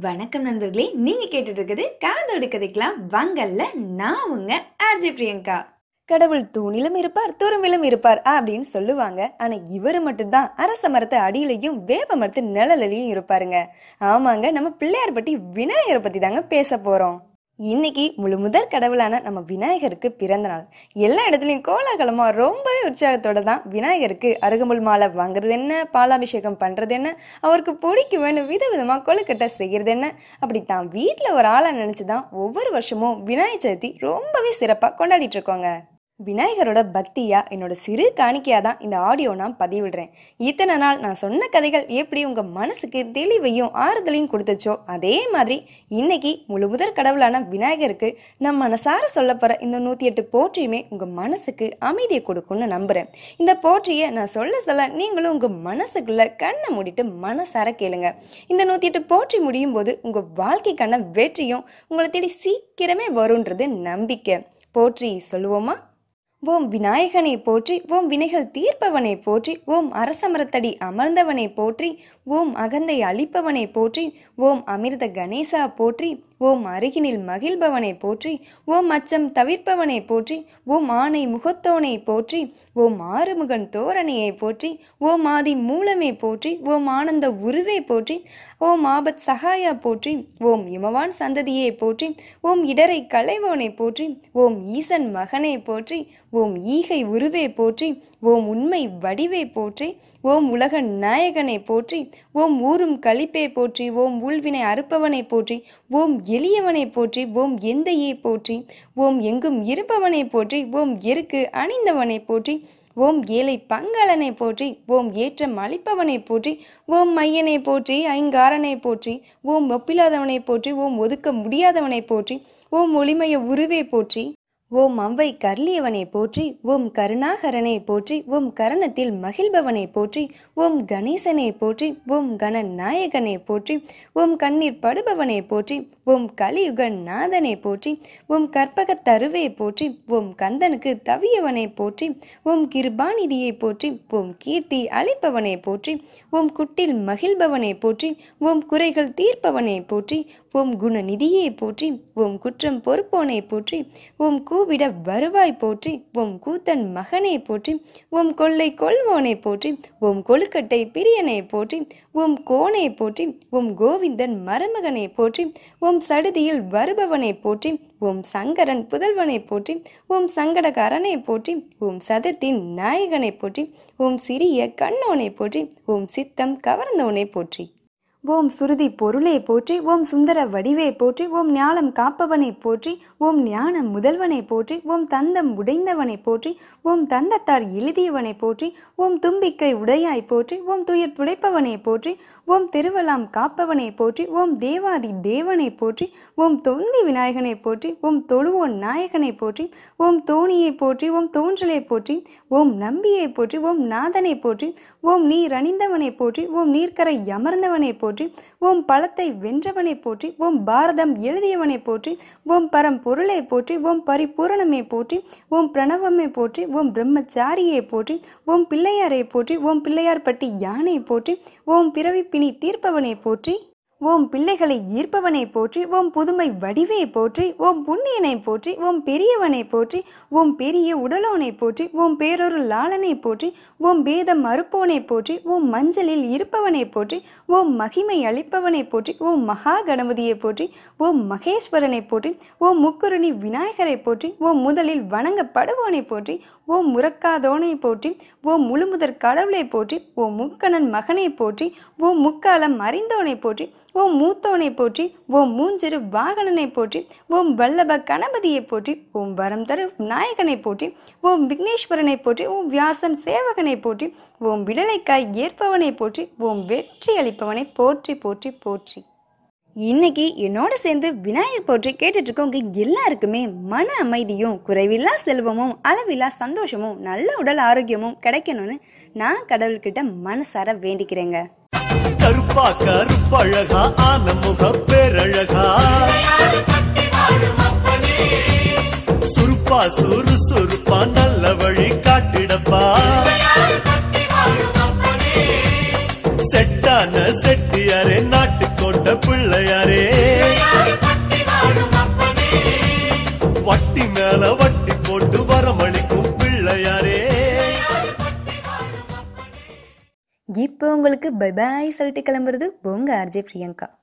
வணக்கம் நண்பர்களே நீங்க கேட்டுட்டு இருக்குது காதோடு கதைக்கலாம். வங்கல்ல நான் உங்க ஆர்ஜே பிரியங்கா. கடவுள் தூணிலும் இருப்பார் துரும்பிலும் இருப்பார் அப்படின்னு சொல்லுவாங்க. ஆனா இவர் மட்டும்தான் அரச மரத்து அடியிலையும் வேப்ப மரத்து நிழலையும் இருப்பாருங்க. ஆமாங்க நம்ம பிள்ளையார் பத்தி விநாயகரை பத்தி தாங்க பேச போறோம். இன்னைக்கு முழு முதற் கடவுளான நம்ம விநாயகருக்கு பிறந்த நாள். எல்லா இடத்துலையும் கோலாகலமாக ரொம்பவே உற்சாகத்தோட தான் விநாயகருக்கு அருகம்புல் மாலை வாங்குறது என்ன? பாலாபிஷேகம் பண்ணுறது என்ன? அவருக்கு பிடிக்க வேணும் விதவிதமாக கொழுக்கட்டை செய்கிறது என்ன? அப்படி தான் வீட்டில் ஒரு ஆளாக நினச்சி தான் ஒவ்வொரு வருஷமும் விநாயகர் சதுர்த்தி ரொம்பவே சிறப்பாக கொண்டாடிட்டு இருக்கோங்க. விநாயகரோட பக்தியா என்னோட சிறு காணிக்கையாக தான் இந்த ஆடியோ நான் பதிவிடுறேன். இத்தனை நாள் நான் சொன்ன கதைகள் எப்படி உங்க மனசுக்கு தெளிவையும் ஆறுதலையும் கொடுத்துச்சோ அதே மாதிரி இன்னைக்கு முழு முதற் கடவுளான விநாயகருக்கு நம்ம மனசார சொல்ல போற இந்த நூத்தி எட்டு போற்றியுமே உங்க மனசுக்கு அமைதியை கொடுக்கும்னு நம்புறேன். இந்த போற்றியை நான் சொல்ல சொல்ல நீங்களும் உங்க மனசுக்குள்ள கண்ணை மூடிட்டு மனசார கேளுங்க. இந்த நூத்தி எட்டு போற்றி முடியும் போது உங்க வாழ்க்கைக்கான வெற்றியும் உங்களை தேடி சீக்கிரமே வரும்ன்றது நம்பிக்கை. போற்றி சொல்லுவோமா? ஓம் விநாயகனை போற்றி ஓம் வினைகள் தீர்ப்பவனை போற்றி ஓம் அரசமரத்தடி அமர்ந்தவனை போற்றி ஓம் அகந்தை அழிப்பவனை போற்றி ஓம் அமிர்த கணேசா போற்றி ஓம் அருகினில் மகிழ்பவனை போற்றி ஓம் அச்சம் தவிர்ப்பவனை போற்றி ஓம் ஆணை முகத்தோனை போற்றி ஓம் ஆறுமுகன் தோரணையை போற்றி ஓம் ஆதி மூலமே போற்றி ஓம் ஆனந்த உருவே போற்றி ஓம் ஆபத் சகாயா போற்றி ஓம் இமவான் சந்ததியை போற்றி ஓம் இடரை களைவோனை போற்றி ஓம் ஈசன் மகனை போற்றி ஓம் ஈகை உருவே போற்றி ஓம் உண்மை வடிவே போற்றி ஓம் உலக நாயகனை போற்றி ஓம் ஊரும் கழிப்பை போற்றி ஓம் உள்வினை அறுப்பவனை போற்றி ஓம் எளியவனை போற்றி ஓம் எந்தையை போற்றி ஓம் எங்கும் இருப்பவனை போற்றி ஓம் எருக்கு அணிந்தவனை போற்றி ஓம் ஏழை பங்காளனை போற்றி ஓம் ஏற்றம் அளிப்பவனை போற்றி ஓம் மையனை போற்றி ஐங்காரனை போற்றி ஓம் ஒப்பில்லாதவனை போற்றி ஓம் ஒதுக்க முடியாதவனை போற்றி ஓம் ஒளிமய உருவே போற்றி ஓம் அவ்வை கர்லியவனை போற்றி ஓம் கருணாகரனை போற்றி ஓம் கரணத்தில் மகிழ்பவனை போற்றி ஓம் கணேசனை போற்றி ஓம் கணநாயகனை போற்றி ஓம் கண்ணீர் படுபவனை போற்றி ஓம் கலியுக நாதனை போற்றி ஓம் கற்பகத் தருவை போற்றி ஓம் கந்தனுக்கு தவியவனை போற்றி ஓம் கிருபாநிதியை போற்றி ஓம் கீர்த்தி அழைப்பவனை போற்றி ஓம் குட்டில் மகிழ்பவனை போற்றி ஓம் குறைகள் தீர்ப்பவனை போற்றி ஓம் குணநிதியை போற்றி உம் குற்றம் பொறுப்போனை போற்றி உம் கூவிட வருவாய் போற்றி உம் கூத்தன் மகனை போற்றி உம் கொள்ளை கொள்வோனை போற்றி உம் கொழுக்கட்டை பிரியனை போற்றி உம் கோனை போற்றி உம் கோவிந்தன் மருமகனை போற்றி ஓம் சடுதியில் வருபவனை போற்றி ஓம் சங்கரன் புதல்வனை போற்றி உம் சங்கடகாரனை போற்றி உம் சதத்தின் நாயகனை போற்றி உம் சிறிய கண்ணோனை போற்றி ஓம் சித்தம் கவர்ந்தோனை போற்றி ஓம் சுருதி பொருளே போற்றி ஓம் சுந்தர வடிவே போற்றி ஓம் ஞானம் காப்பவனை போற்றி ஓம் ஞான முதல்வனை போற்றி ஓம் தந்தம் உடைந்தவனை போற்றி ஓம் தந்தத்தார் எழுதியவனை போற்றி ஓம் தும்பிக்கை உடையாய் போற்றி ஓம் துயர் துடைப்பவனை போற்றி ஓம் திருவலாம் காப்பவனை போற்றி ஓம் தேவாதி தேவனை போற்றி ஓம் தொந்தி விநாயகனை போற்றி ஓம் தொழுவோன் நாயகனை போற்றி ஓம் தோணியை போற்றி ஓம் தோன்றலை போற்றி ஓம் நம்பியை போற்றி ஓம் நாதனை போற்றி ஓம் நீர் அணிந்தவனை போற்றி ஓம் நீர்க்கரை அமர்ந்தவனை போற்றி ஓம் பழத்தை வென்றவனை போற்றி ஓம் பாரதம் எழுதியவனை போற்றி ஓம் பரம் பொருளை போற்றி ஓம் பரிபூரணமை போற்றி ஓம் பிரணவமை போற்றி ஓம் பிரம்மச்சாரியை போற்றி ஓம் பிள்ளையாரை போற்றி ஓம் பிள்ளையார் பட்டி யானை போற்றி ஓம் பிறவி பிணி தீர்ப்பவனை போற்றி. ஓம் பிள்ளைகளை ஈர்ப்பவனை போற்றி ஓம் புதுமை வடிவை போற்றி ஓம் புண்ணியனை போற்றி ஓம் பெரியவனை போற்றி ஓம் பெரிய உடலோனை போற்றி ஓம் பேரொரு லாளனை போற்றி ஓம் பேதம் மறுப்போனை போற்றி ஓம் மஞ்சளில் இருப்பவனை போற்றி ஓம் மகிமை அளிப்பவனை போற்றி ஓம் மகா கணபதியை போற்றி ஓம் மகேஸ்வரனை போற்றி ஓம் முக்குருணி விநாயகரை போற்றி ஓம் முதலில் வணங்கப்படுவோனை போற்றி ஓம் முறக்காதோனை போற்றி ஓம் முழுமுதற் கடவுளை போற்றி ஓம் முக்கணன் மகனை போற்றி ஓம் முக்காலம் அறிந்தோனை போற்றி ஓம் மூத்தவனை போற்றி ஓம் மூஞ்சிறு வாகனனை போற்றி ஓம் வல்லப கணபதியை போற்றி ஓம் வரம் தரு நாயகனை போற்றி ஓம் விக்னேஸ்வரனை போற்றி ஓம் வியாசன் சேவகனை போற்றி ஓம் விடலைக்காய் ஏற்பவனை போற்றி ஓம் வெற்றி அளிப்பவனை போற்றி போற்றி போற்றி. இன்னைக்கு என்னோட சேர்ந்து விநாயகர் போற்றி கேட்டுட்டு இருக்கவங்க எல்லாருக்குமே மன அமைதியும் குறைவில்லா செல்வமும் அளவில்லா சந்தோஷமும் நல்ல உடல் ஆரோக்கியமும் கிடைக்கணும்னு நான் கடவுள்கிட்ட மனசார வேண்டிக்கிறேங்க. பார்க்க கருப்பழகா ஆன முக பேரழகா. சுருப்பா சுறு சுருப்பா நல்ல வழி காட்டிடப்பா. செட்டான செட்டியாரே நாட்டுக்கோட்டை போட்ட பிள்ளையாரே. வட்டி மேல வட்டி போட்டு இப்போ உங்களுக்கு பை பாய் சொல்லிட்டு கிளம்புறது உங்கள் ஆர்ஜே பிரியங்கா.